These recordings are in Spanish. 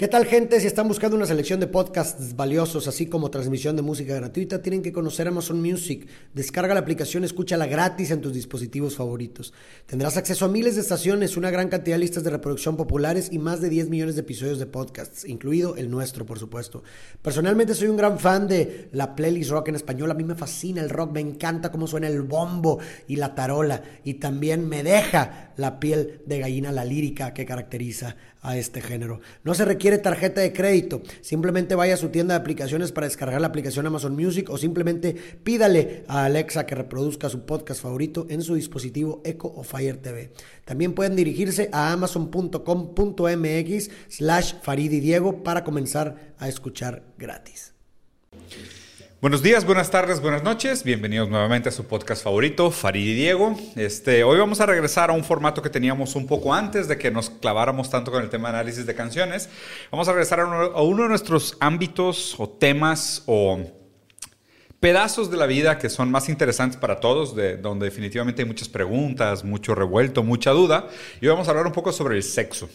¿Qué tal gente? Si están buscando una selección de podcasts valiosos, así como transmisión de música gratuita, tienen que conocer Amazon Music. Descarga la aplicación, escúchala gratis en tus dispositivos favoritos. Tendrás acceso a miles de estaciones, una gran cantidad de listas de reproducción populares y más de 10 millones de episodios de podcasts, incluido el nuestro, por supuesto. Personalmente soy un gran fan de la playlist rock en español. A mí me fascina el rock, me encanta cómo suena el bombo y la tarola. Y también me deja la piel de gallina la lírica que caracteriza a este género. No se requiere tarjeta de crédito, simplemente vaya a su tienda de aplicaciones para descargar la aplicación Amazon Music o simplemente pídale a Alexa que reproduzca su podcast favorito en su dispositivo Echo o Fire TV. También pueden dirigirse a amazon.com.mx slash Farid y Diego para comenzar a escuchar gratis. Buenos días, buenas tardes, buenas noches. Bienvenidos nuevamente a su podcast favorito, Farid y Diego. Este, hoy vamos a regresar a un formato que teníamos un poco antes de que nos claváramos tanto con el tema de análisis de canciones. Vamos a regresar a uno, de nuestros ámbitos o temas o pedazos de la vida que son más interesantes para todos, de, donde definitivamente hay muchas preguntas, mucho revuelto, mucha duda. Y hoy vamos a hablar un poco sobre el sexo.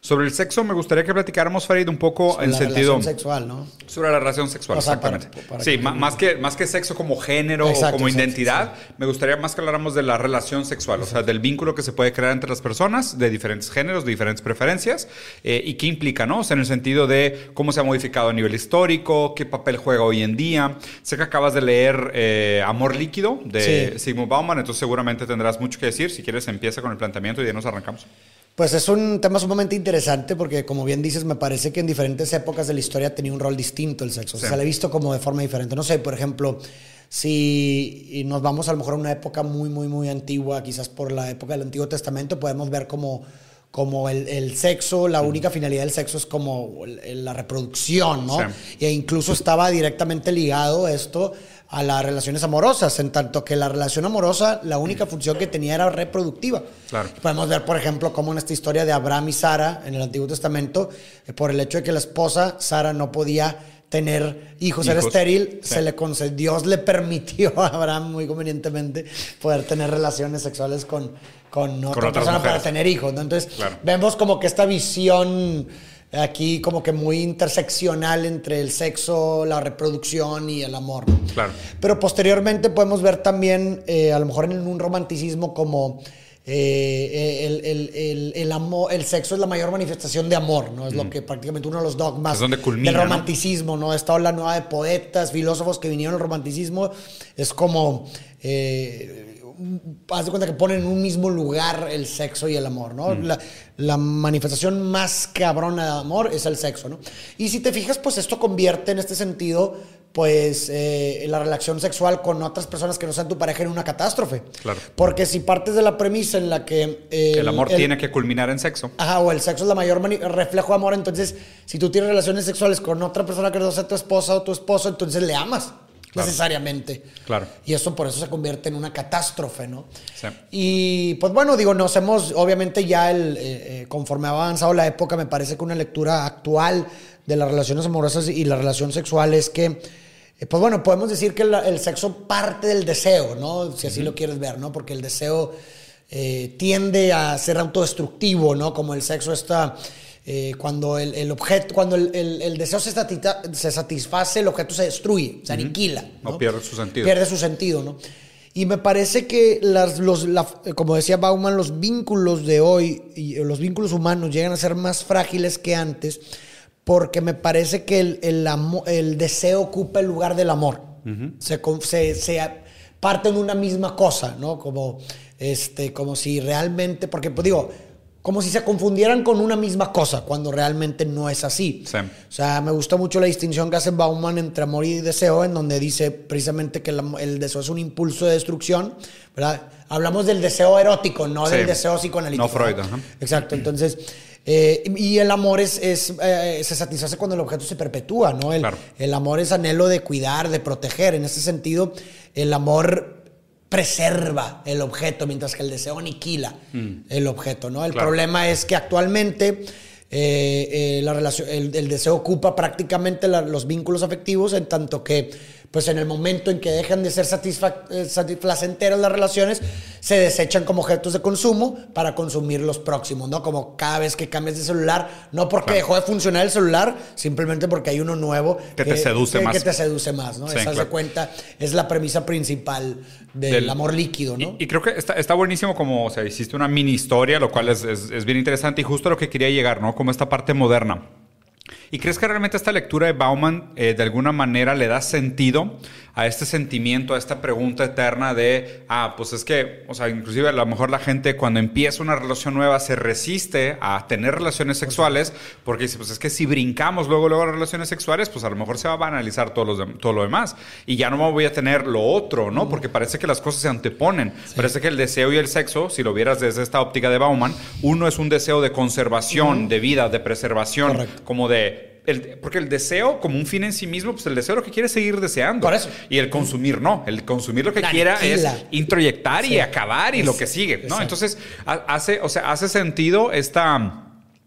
Sobre el sexo me gustaría que platicáramos, Farid, un poco Sobre en la sentido... relación sexual, ¿no? Sobre la relación sexual, O sea, para- exactamente. para sí, que- más, que, más que sexo como género Exacto, o como exacto, identidad, me gustaría más que habláramos de la relación sexual, o sea, del vínculo que se puede crear entre las personas de diferentes géneros, de diferentes preferencias, eh, y qué implica, ¿no? O sea, en el sentido de cómo se ha modificado a nivel histórico, qué papel juega hoy en día. Sé que acabas de leer eh, Amor Líquido de Sí. Sigmund Bauman, entonces seguramente tendrás mucho que decir. Si quieres, empieza con el planteamiento y ya nos arrancamos. Pues es un tema sumamente interesante porque, como bien dices, me parece que en diferentes épocas de la historia tenía un rol distinto el sexo. O sea, Sí. se le ha visto como de forma diferente. No sé, por ejemplo, si nos vamos a lo mejor a una época muy, muy, muy antigua, quizás por la época del Antiguo Testamento, podemos ver como, como el, el sexo, la única finalidad del sexo es como la reproducción, ¿no? Sí. E incluso estaba directamente ligado esto a las relaciones amorosas, en tanto que la relación amorosa, la única función que tenía era reproductiva. Claro. Podemos ver, por ejemplo, cómo en esta historia de Abraham y Sara en el Antiguo Testamento, eh, por el hecho de que la esposa, Sara, no podía tener hijos, era estéril, Sí. se le concedió, Dios le permitió a Abraham muy convenientemente poder tener relaciones sexuales con, con otra otras persona para tener hijos. ¿no? Entonces, Claro. vemos como que esta visión aquí como que muy interseccional entre el sexo, la reproducción y el amor. ¿no? Claro. Pero posteriormente podemos ver también, eh, a lo mejor en un romanticismo como eh, el, el- el- el amor, el sexo es la mayor manifestación de amor, ¿no? Es lo que prácticamente uno de los dogmas Es donde culmina, del ¿no? romanticismo, ¿no? Esta ola nueva de poetas, filósofos que vinieron al romanticismo, es como... eh, haz de cuenta que ponen en un mismo lugar el sexo y el amor, ¿no? La, la manifestación más cabrona de amor es el sexo, ¿no? Y si te fijas, pues esto convierte en este sentido, pues, eh, la relación sexual con otras personas que no sean tu pareja en una catástrofe. Claro. Porque si partes de la premisa en la que... eh, El amor tiene que culminar en sexo. Ajá, o el sexo es la mayor reflejo de amor, entonces si tú tienes relaciones sexuales con otra persona que no sea tu esposa o tu esposo, entonces le amas Claro. necesariamente. Claro. Y eso por eso se convierte en una catástrofe, ¿no? Sí. Y pues bueno, digo, nos hemos, obviamente ya el, eh, eh, conforme ha avanzado la época, me parece que una lectura actual de las relaciones amorosas y la relación sexual es que, eh, pues bueno, podemos decir que el sexo parte del deseo, ¿no? Si así lo quieres ver, ¿no? Porque el deseo tiende a ser autodestructivo, ¿no? Como el sexo está... eh, cuando el, el objeto, cuando el, el- el deseo se, satita- se satisface, el objeto se destruye, se aniquila. O pierde su sentido. Pierde su sentido, ¿no? Y me parece que las, los, la- como decía Bauman, los vínculos de hoy, y los vínculos humanos llegan a ser más frágiles que antes, porque me parece que el, el, el deseo ocupa el lugar del amor. se, con- se, se parten de una misma cosa, ¿no? Como, este, como si realmente, porque pues digo, como si se confundieran con una misma cosa, cuando realmente no es así. Sí. O sea, me gusta mucho la distinción que hace Bauman entre amor y deseo, en donde dice precisamente que el, deseo es un impulso de destrucción, ¿verdad? Hablamos del deseo erótico, no Sí. del deseo psicoanalítico. No Freud, ajá. Exacto, entonces, eh, y el amor es, es, eh, se satisface cuando el objeto se perpetúa, ¿no? El, Claro. el amor es anhelo de cuidar, de proteger. En ese sentido, el amor preserva el objeto, mientras que el deseo aniquila el objeto, ¿no? El Mm. Claro. problema es que actualmente eh, eh, la relación, el, el deseo ocupa prácticamente la- los vínculos afectivos, en tanto que pues en el momento en que dejan de ser eh, satisfacenteras las relaciones, se desechan como objetos de consumo para consumir los próximos, ¿no? Como cada vez que cambias de celular, no porque dejó de funcionar el celular, simplemente porque hay uno nuevo que, te seduce más. Que te seduce más, ¿no? Esa se cuenta, es la premisa principal del, amor líquido, ¿no? Y, creo que está, está, buenísimo como, o sea, hiciste una mini historia, lo cual es, es, es bien interesante y justo lo que quería llegar, ¿no? Como esta parte moderna. ¿Y crees que realmente esta lectura de Bauman eh, de alguna manera le da sentido a este sentimiento, a esta pregunta eterna de, ah, pues es que, o sea, inclusive a lo mejor la gente cuando empieza una relación nueva se resiste a tener relaciones sexuales porque dice, pues es que si brincamos luego, luego relaciones sexuales, pues a lo mejor se va a banalizar todo, los todo lo demás. Y ya no voy a tener lo otro, ¿no? Porque parece que las cosas se anteponen. Parece que el deseo y el sexo, si lo vieras desde esta óptica de Bauman, uno es un deseo de conservación, de vida, de preservación, como de porque el deseo, como un fin en sí mismo, pues el deseo lo que quiere es seguir deseando. Por eso. Y el consumir no. El consumir lo que quiera es introyectar y acabar y lo que sigue, ¿no? Entonces, hace, o sea, hace sentido esta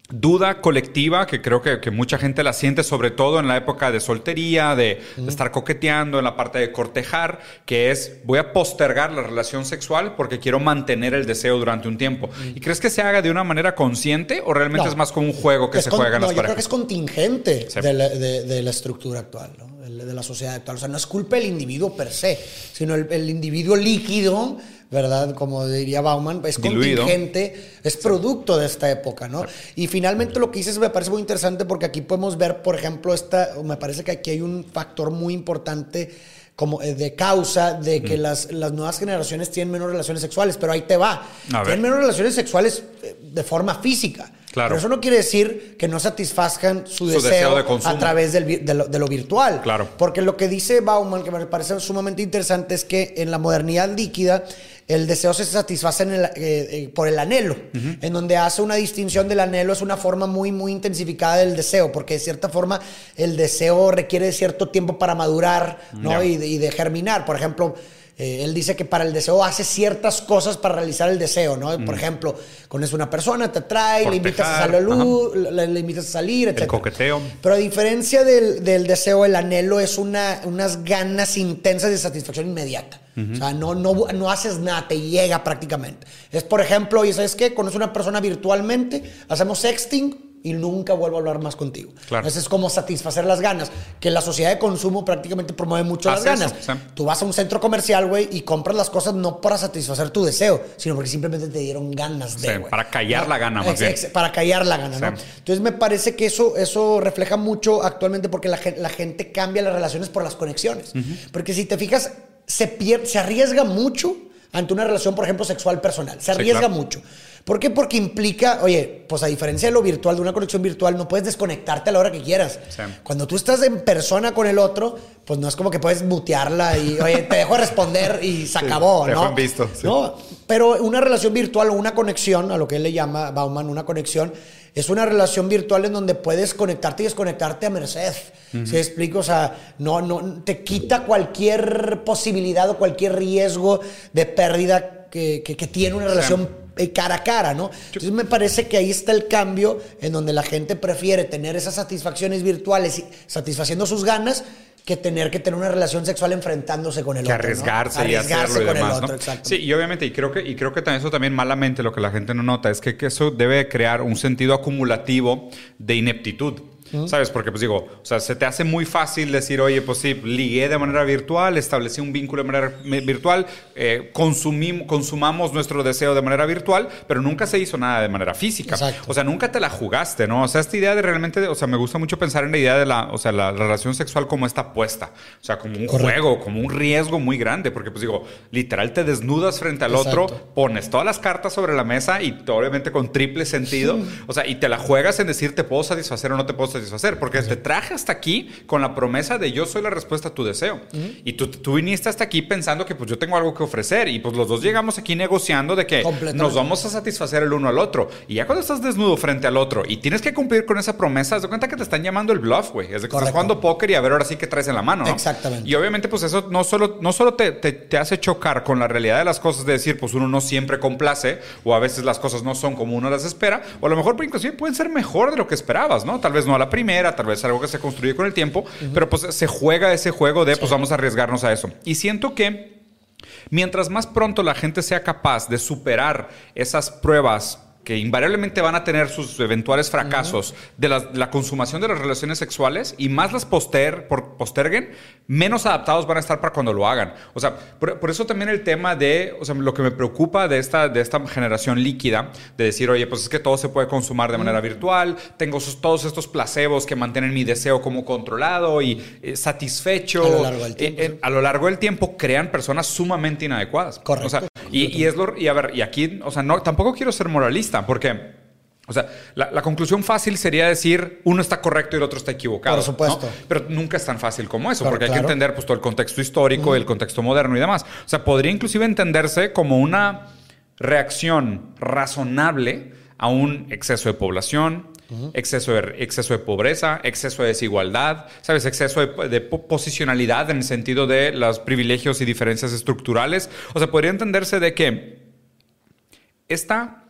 duda colectiva que creo que, mucha gente la siente, sobre todo en la época de soltería, de, estar coqueteando, en la parte de cortejar, que es voy a postergar la relación sexual porque quiero mantener el deseo durante un tiempo. ¿Y crees que se haga de una manera consciente o realmente es más como un juego que se juega en las no, yo creo que es contingente de, la, estructura actual, de la sociedad actual. O sea, no es culpa del individuo per se, sino el, el individuo líquido ¿verdad? Como diría Bauman, es contingente, es producto de esta época, ¿no? Y finalmente lo que dices me parece muy interesante porque aquí podemos ver, por ejemplo, esta, me parece que aquí hay un factor muy importante como eh, de causa de que las, las, nuevas generaciones tienen menos relaciones sexuales, pero ahí te va. Tienen menos relaciones sexuales eh, de forma física. Claro. Pero eso no quiere decir que no satisfazcan su, deseo, a través del, de, lo, de, lo, virtual. Claro. Porque lo que dice Bauman, que me parece sumamente interesante, es que en la modernidad líquida el deseo se satisface eh, eh, por el anhelo, en donde hace una distinción del anhelo, es una forma muy, muy intensificada del deseo, porque de cierta forma el deseo requiere cierto tiempo para madurar ¿no? y, de, germinar. Por ejemplo, eh, él dice que para el deseo hace ciertas cosas para realizar el deseo, ¿no? Por ejemplo, conoces una persona, te atrae, le invitas a salir, le, invitas a salir, etc. El coqueteo. Pero a diferencia del, deseo, el anhelo es una, unas ganas intensas de satisfacción inmediata. O sea, no, no, no haces nada, te llega prácticamente. Es, por ejemplo, y ¿sabes qué? Conoces una persona virtualmente, hacemos sexting, y nunca vuelvo a hablar más contigo. Claro. es como satisfacer las ganas, que la sociedad de consumo prácticamente promueve mucho las ganas. Tú vas a un centro comercial, güey, y compras las cosas no para satisfacer tu deseo, sino porque simplemente te dieron ganas de. Para callar la gana, más Para callar la gana, ¿no? Entonces me parece que eso, eso refleja mucho actualmente porque la, la gente cambia las relaciones por las conexiones. Porque si te fijas, se, pierde, se arriesga mucho ante una relación, por ejemplo, sexual personal. Se arriesga mucho. ¿Por qué? Porque implica, oye, pues a diferencia de lo virtual, de una conexión virtual, no puedes desconectarte a la hora que quieras. Cuando tú estás en persona con el otro, pues no es como que puedes mutearla y, oye, te dejo responder y se acabó, te ¿no? visto. No, pero una relación virtual o una conexión, a lo que él le llama Bauman, una conexión, es una relación virtual en donde puedes conectarte y desconectarte a merced. ¿Se explico? O sea, no, no, te quita cualquier posibilidad o cualquier riesgo de pérdida que, que, tiene una relación cara a cara, ¿no? Entonces me parece que ahí está el cambio en donde la gente prefiere tener esas satisfacciones virtuales y satisfaciendo sus ganas que tener que tener una relación sexual enfrentándose con el que otro. Arriesgarse, arriesgarse y hacerlo con el otro, exacto. Sí, y obviamente, y creo que, y creo que también eso también malamente lo que la gente no nota es que, que eso debe crear un sentido acumulativo de ineptitud. ¿Sabes? Porque, pues digo, o sea, se te hace muy fácil decir, oye, pues sí, ligué de manera virtual, establecí un vínculo de manera virtual, eh, consumamos nuestro deseo de manera virtual, pero nunca se hizo nada de manera física. O sea, nunca te la jugaste, ¿no? O sea, esta idea de realmente, o sea, me gusta mucho pensar en la idea de la, o sea, la, relación sexual como está puesta. O sea, como un juego, como un riesgo muy grande, porque, pues digo, literal te desnudas frente al otro, pones todas las cartas sobre la mesa y obviamente con triple sentido, o sea, y te la juegas en decir, te puedo satisfacer o no te puedo satisfacer porque te traje hasta aquí con la promesa de yo soy la respuesta a tu deseo. Y tú, tú, viniste hasta aquí pensando que pues yo tengo algo que ofrecer y pues los dos llegamos aquí negociando de que nos vamos a satisfacer el uno al otro. Y ya cuando estás desnudo frente al otro y tienes que cumplir con esa promesa, haz de cuenta que te están llamando el bluff, güey. Es de que estás jugando póker y a ver ahora sí que traes en la mano. Exactamente. Y obviamente pues eso no solo, no solo te, te, hace chocar con la realidad de las cosas, de decir pues uno no siempre complace o a veces las cosas no son como uno las espera, o a lo mejor inclusive pueden ser mejor de lo que esperabas, ¿no? Tal vez no a la la primera, tal vez algo que se construye con el tiempo, pero pues se juega ese juego de pues vamos a arriesgarnos a eso. Y siento que mientras más pronto la gente sea capaz de superar esas pruebas que invariablemente van a tener sus eventuales fracasos de la, consumación de las relaciones sexuales y más las poster, por, posterguen, menos adaptados van a estar para cuando lo hagan. O sea, por, eso también el tema de, o sea, lo que me preocupa de esta, de esta generación líquida, de decir, oye, pues es que todo se puede consumar de manera virtual, tengo todos estos placebos que mantienen mi deseo como controlado y eh, satisfecho. A lo largo del tiempo. Eh, eh, a lo largo del tiempo crean personas sumamente inadecuadas. Correcto. O sea, y, y, es lo, y a ver, y aquí, o sea, no, tampoco quiero ser moralista porque, o sea, la, conclusión fácil sería decir uno está correcto y el otro está equivocado. Por supuesto. Pero nunca es tan fácil como eso, porque hay que entender pues, todo el contexto histórico, el contexto moderno y demás. O sea, podría inclusive entenderse como una reacción razonable a un exceso de población, exceso, de, exceso de pobreza, exceso de desigualdad, ¿sabes? Exceso de, de, posicionalidad en el sentido de los privilegios y diferencias estructurales. O sea, podría entenderse de que esta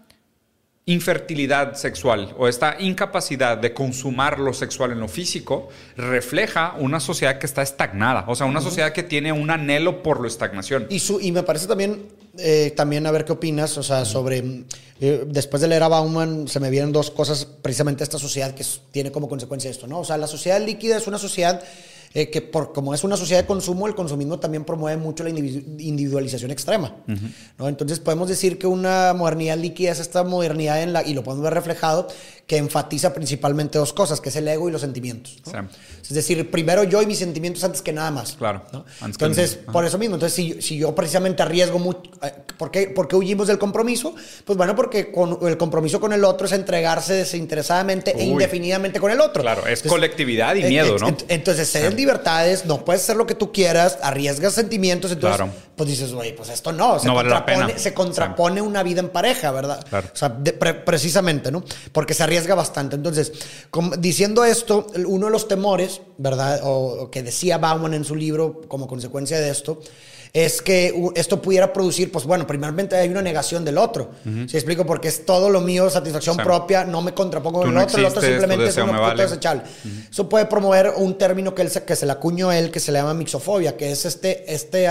infertilidad sexual o esta incapacidad de consumar lo sexual en lo físico refleja una sociedad que está estagnada, o sea, una sociedad que tiene un anhelo por la estagnación. Y, su, y me parece también, eh, también a ver qué opinas, o sea, sobre, eh, después de leer a Bauman, se me vienen dos cosas, precisamente esta sociedad que tiene como consecuencia esto, ¿no? O sea, la sociedad líquida es una sociedad eh, que por, como es una sociedad de consumo, el consumismo también promueve mucho la individualización extrema. ¿no? Entonces podemos decir que una modernidad líquida es esta modernidad en la, y lo podemos ver reflejado, que enfatiza principalmente dos cosas, que es el ego y los sentimientos. Es decir, primero yo y mis sentimientos antes que nada más. Claro. Entonces, por eso mismo, entonces si, si yo precisamente arriesgo mucho, eh, ¿por qué, ¿por qué, huimos del compromiso? Pues bueno, porque con, el compromiso con el otro es entregarse desinteresadamente e indefinidamente con el otro. Claro, es colectividad y miedo, ¿no? Entonces, ser libertades, no puedes hacer lo que tú quieras, arriesgas sentimientos, entonces, pues dices, oye, pues esto no, se contrapone, Se contrapone una vida en pareja, ¿verdad? O sea, precisamente, ¿no? Porque se arriesga bastante. Entonces, diciendo esto, uno de los temores, ¿verdad? O, que decía Bauman en su libro como consecuencia de esto, es que esto pudiera producir, pues bueno, primeramente hay una negación del otro. ¿Se explico? Porque es todo lo mío, satisfacción propia, no me contrapongo con el otro, el otro simplemente es un objeto desechable. Eso puede promover un término que, él, que se le acuñó a él, que se le llama mixofobia, que es este, este,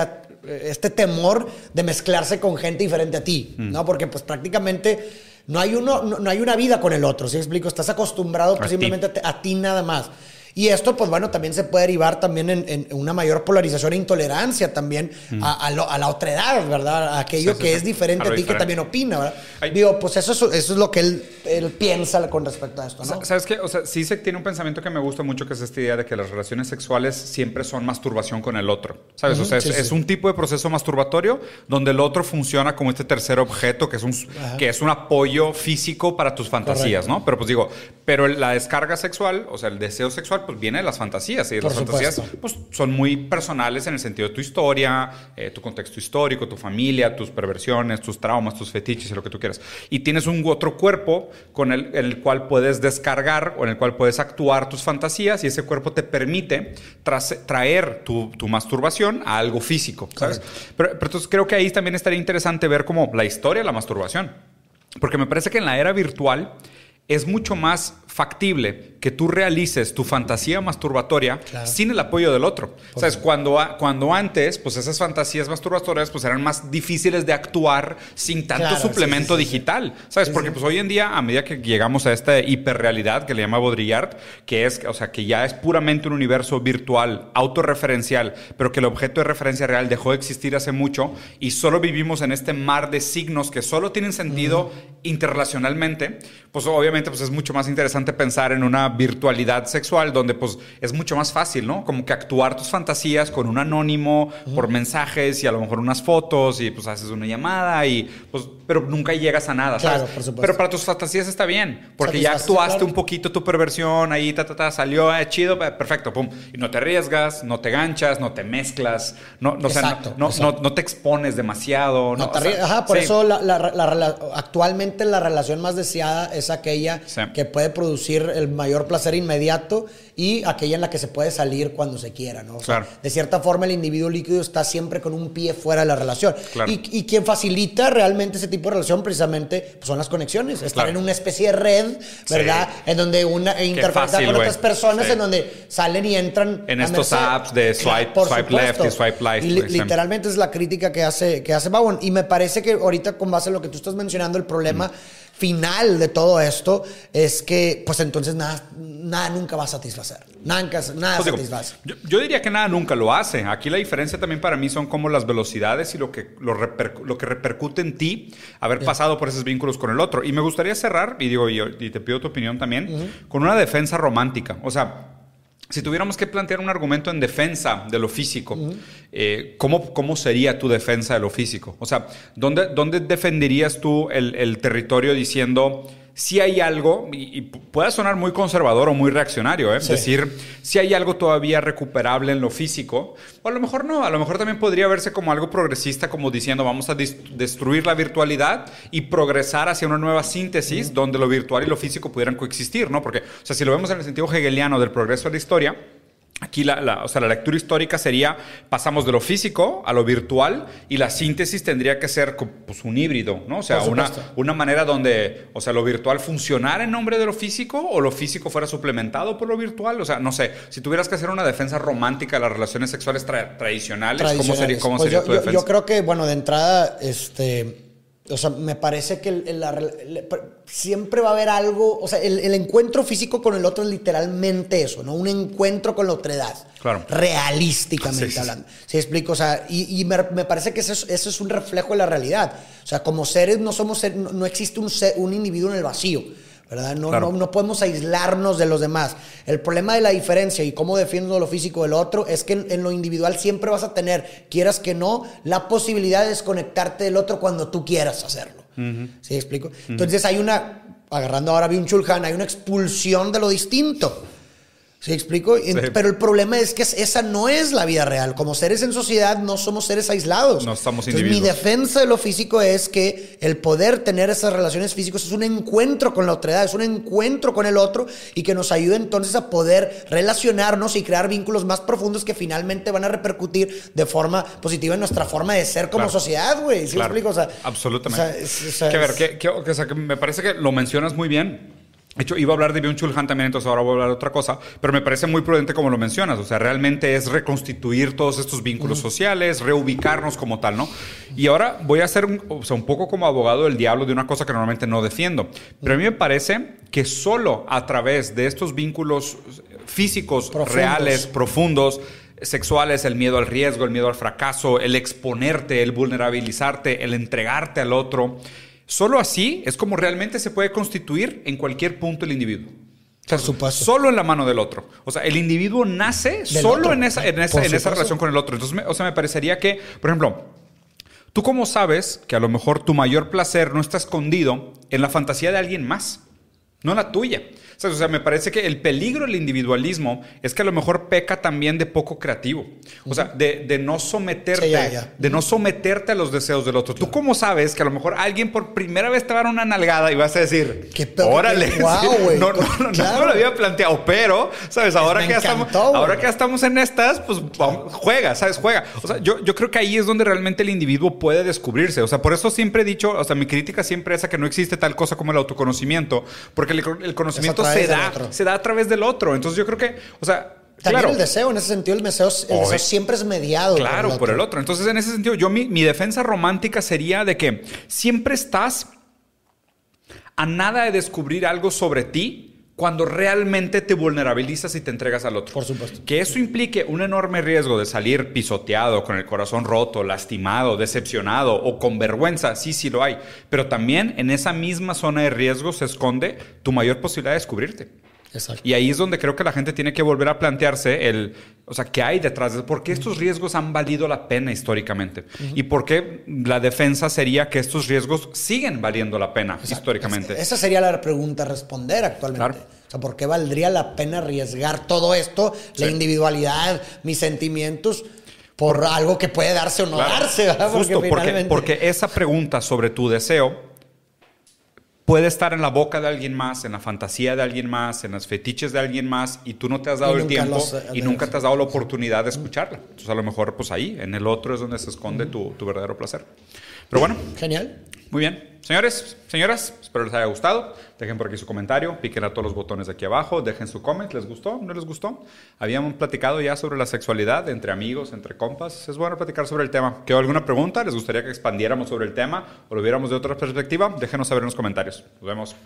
este temor de mezclarse con gente diferente a ti, ¿no? Porque pues prácticamente no hay, uno, no, hay una vida con el otro, ¿sí explico? Estás acostumbrado pues, simplemente a ti nada más. Y esto, pues bueno, también se puede derivar también en, una mayor polarización e intolerancia también a, la otra edad, ¿verdad? A aquello que es diferente a, ti que también opina, ¿verdad? Digo, pues eso, eso es lo que él, él, piensa con respecto a esto, ¿no? ¿Sabes qué? O sea, sí se tiene un pensamiento que me gusta mucho, que es esta idea de que las relaciones sexuales siempre son masturbación con el otro, ¿sabes? o sea, es, un tipo de proceso masturbatorio donde el otro funciona como este tercer objeto que es un, que es un apoyo físico para tus fantasías, ¿no? Pero pues digo, pero la descarga sexual, o sea, el deseo sexual, pues viene de las fantasías. Y las fantasías pues, son muy personales en el sentido de tu historia, eh, tu contexto histórico, tu familia, tus perversiones, tus traumas, tus fetiches y lo que tú quieras. Y tienes un otro cuerpo con el, el cual puedes descargar o en el cual puedes actuar tus fantasías y ese cuerpo te permite traer tu, tu, masturbación a algo físico. ¿sabes? Pero, pero entonces creo que ahí también estaría interesante ver como la historia de la masturbación. Porque me parece que en la era virtual es mucho más factible que tú realices tu fantasía masturbatoria sin el apoyo del otro. O sea, cuando, cuando antes, pues esas fantasías masturbatorias pues eran más difíciles de actuar sin tanto suplemento digital, ¿sabes? Porque pues hoy en día, a medida que llegamos a esta hiperrealidad que le llama Baudrillard, que es, o sea, que ya es puramente un universo virtual, autorreferencial, pero que el objeto de referencia real dejó de existir hace mucho y solo vivimos en este mar de signos que solo tienen sentido interrelacionalmente, pues obviamente pues es mucho más interesante pensar en una virtualidad sexual donde pues es mucho más fácil, ¿no? Como que actuar tus fantasías con un anónimo, por mensajes y a lo mejor unas fotos y pues haces una llamada y pues, pero nunca llegas a nada, ¿sabes? Claro, por supuesto. Pero para tus fantasías está bien, porque ya actuaste un poquito tu perversión, ahí, ta, ta, ta, salió eh, chido, eh, perfecto, pum. Y no te arriesgas, no te ganchas, no te mezclas, no, no, no, no, te expones demasiado. No, te Ajá, por eso la, la, actualmente la relación más deseada es aquella que puede producir el mayor placer inmediato y aquella en la que se puede salir cuando se quiera, ¿no? O sea, Claro. De cierta forma, el individuo líquido está siempre con un pie fuera de la relación. Claro. Y, y quien facilita realmente ese tipo de relación, precisamente, pues, son las conexiones. Estar Claro. en una especie de red, ¿verdad? En donde una e fácil, con otras personas, Sí. en donde salen y entran. En estos merced. apps de swipe- por swipe left y swipe right, Y li- sí. literalmente es la crítica que hace, que hace Bowen. Y me parece que ahorita, con base en lo que tú estás mencionando, el problema final de todo esto es que, pues entonces nada, nada nunca va a satisfacer. Nada, nada Pues digo, satisface. yo, yo diría que nada nunca lo hace. Aquí la diferencia también para mí son como las velocidades y lo que, lo, reper- lo que repercute en ti haber pasado por esos vínculos con el otro. Y me gustaría cerrar, y digo, y, y te pido tu opinión también, con una defensa romántica. O sea, si tuviéramos que plantear un argumento en defensa de lo físico, eh, ¿cómo, ¿cómo sería tu defensa de lo físico? O sea, ¿dónde, dónde defenderías tú el, el territorio diciendo si hay algo, y, y puede sonar muy conservador o muy reaccionario, ¿eh? Sí. decir si hay algo todavía recuperable en lo físico, o a lo mejor no, a lo mejor también podría verse como algo progresista, como diciendo vamos a destruir la virtualidad y progresar hacia una nueva síntesis donde lo virtual y lo físico pudieran coexistir, ¿no? Porque, o sea, si lo vemos en el sentido hegeliano del progreso de la historia, Aquí la, la- o sea, la lectura histórica sería, pasamos de lo físico a lo virtual y la síntesis tendría que ser pues, un híbrido, ¿no? O sea, una, una manera donde, o sea, lo virtual funcionara en nombre de lo físico o lo físico fuera suplementado por lo virtual. O sea, no sé, si tuvieras que hacer una defensa romántica de las relaciones sexuales tra- tradicionales, ¿cómo sería, cómo Pues sería yo, tu yo- defensa? yo creo que, bueno, de entrada, este. O sea, me parece que el- el- la el- siempre va a haber algo. O sea, el, encuentro físico con el otro es literalmente eso, ¿no? Un encuentro con la otredad. Claro. Realísticamente Sí, sí, hablando. ¿Sí explico? O sea, y, y me, me parece que eso es, eso es un reflejo de la realidad. O sea, como seres no somos no, no existe un, ser- un individuo en el vacío. ¿Verdad? No, Claro. no, no podemos aislarnos de los demás. El problema de la diferencia y cómo defiendo lo físico del otro es que en, en lo individual siempre vas a tener, quieras que no, la posibilidad de desconectarte del otro cuando tú quieras hacerlo. ¿Sí explico? Entonces hay una, agarrando ahora Byung Chul Han, hay una expulsión de lo distinto. ¿Sí explico? Sí. Pero el problema es que es- esa no es la vida real. Como seres en sociedad no somos seres aislados. No somos Entonces, mi individuos. defensa de lo físico es que el poder tener esas relaciones físicas es un encuentro con la otredad, es un encuentro con el otro y que nos ayude entonces a poder relacionarnos y crear vínculos más profundos que finalmente van a repercutir de forma positiva en nuestra forma de ser como Claro. sociedad, güey. ¿Sí Claro, explico? O sea, absolutamente. o sea, es- o sea, que a ver, es- que, que- o sea, que me parece que lo mencionas muy bien. De hecho, iba a hablar de Byung Chul Han también, entonces ahora voy a hablar de otra cosa, pero me parece muy prudente como lo mencionas. O sea, realmente es reconstituir todos estos vínculos sociales, reubicarnos como tal, ¿no? Y ahora voy a ser un, o sea, un poco como abogado del diablo de una cosa que normalmente no defiendo. Pero a mí me parece que solo a través de estos vínculos físicos Profundos. reales, profundos, sexuales, el miedo al riesgo, el miedo al fracaso, el exponerte, el vulnerabilizarte, el entregarte al otro. Solo así es como realmente se puede constituir en cualquier punto el individuo. Por supuesto. Solo en la mano del otro. O sea, el individuo nace Del solo otro. en esa, en esa, Por en esa supuesto. relación con el otro. Entonces, me- o sea, me parecería que, por ejemplo, ¿tú cómo sabes que a lo mejor tu mayor placer no está escondido en la fantasía de alguien más? No la tuya. O sea, me parece que el peligro del individualismo es que a lo mejor peca también de poco creativo. O sea, de, de no someterte, Sí, ya, ya. de no someterte a los deseos del otro. ¿Tú cómo sabes que a lo mejor alguien por primera vez te va a dar una nalgada y vas a decir, Qué órale, qué guau, sí, güey. no, no, no, no Claro. me lo había planteado, pero, ¿sabes? Ahora, me que ya, estamos, encantó, ahora que ya estamos en estas, pues vamos, juega, ¿sabes? Juega. O sea, yo, yo creo que ahí es donde realmente el individuo puede descubrirse. O sea, por eso siempre he dicho, o sea, mi crítica siempre es a que no existe tal cosa como el autoconocimiento, porque el, el conocimiento se da, se da a través del otro. Entonces yo creo que, o sea, También claro, el deseo, en ese sentido, el deseo, el siempre es mediado. Claro, por el otro. Entonces, en ese sentido, yo mi, mi defensa romántica sería de que siempre estás a nada de descubrir algo sobre ti cuando realmente te vulnerabilizas y te entregas al otro. Por supuesto. Que eso implique un enorme riesgo de salir pisoteado, con el corazón roto, lastimado, decepcionado o con vergüenza, sí, sí lo hay. Pero también en esa misma zona de riesgo se esconde tu mayor posibilidad de descubrirte. Exacto. Y ahí es donde creo que la gente tiene que volver a plantearse el, o sea, qué hay detrás de por qué estos riesgos han valido la pena históricamente y por qué la defensa sería que estos riesgos siguen valiendo la pena históricamente. Es- esa sería la pregunta a responder actualmente. Claro. O sea, ¿por qué valdría la pena arriesgar todo esto, la individualidad, mis sentimientos, por algo que puede darse o no Claro, darse? ¿verdad? Justo, porque esa pregunta sobre tu deseo puede estar en la boca de alguien más, en la fantasía de alguien más, en los fetiches de alguien más y tú no te has dado el tiempo los- y nunca te has dado la oportunidad de escucharla. Entonces a lo mejor pues ahí, en el otro es donde se esconde tu, tu verdadero placer. Pero bueno, Genial. Muy bien. Señores, señoras, espero les haya gustado. Dejen por aquí su comentario, piquen a todos los botones de aquí abajo, dejen su comment. ¿Les gustó? ¿No les gustó? Habíamos platicado ya sobre la sexualidad entre amigos, entre compas. Es bueno platicar sobre el tema. ¿Quedó alguna pregunta? ¿Les gustaría que expandiéramos sobre el tema o lo viéramos de otra perspectiva? Déjenos saber en los comentarios. Nos vemos.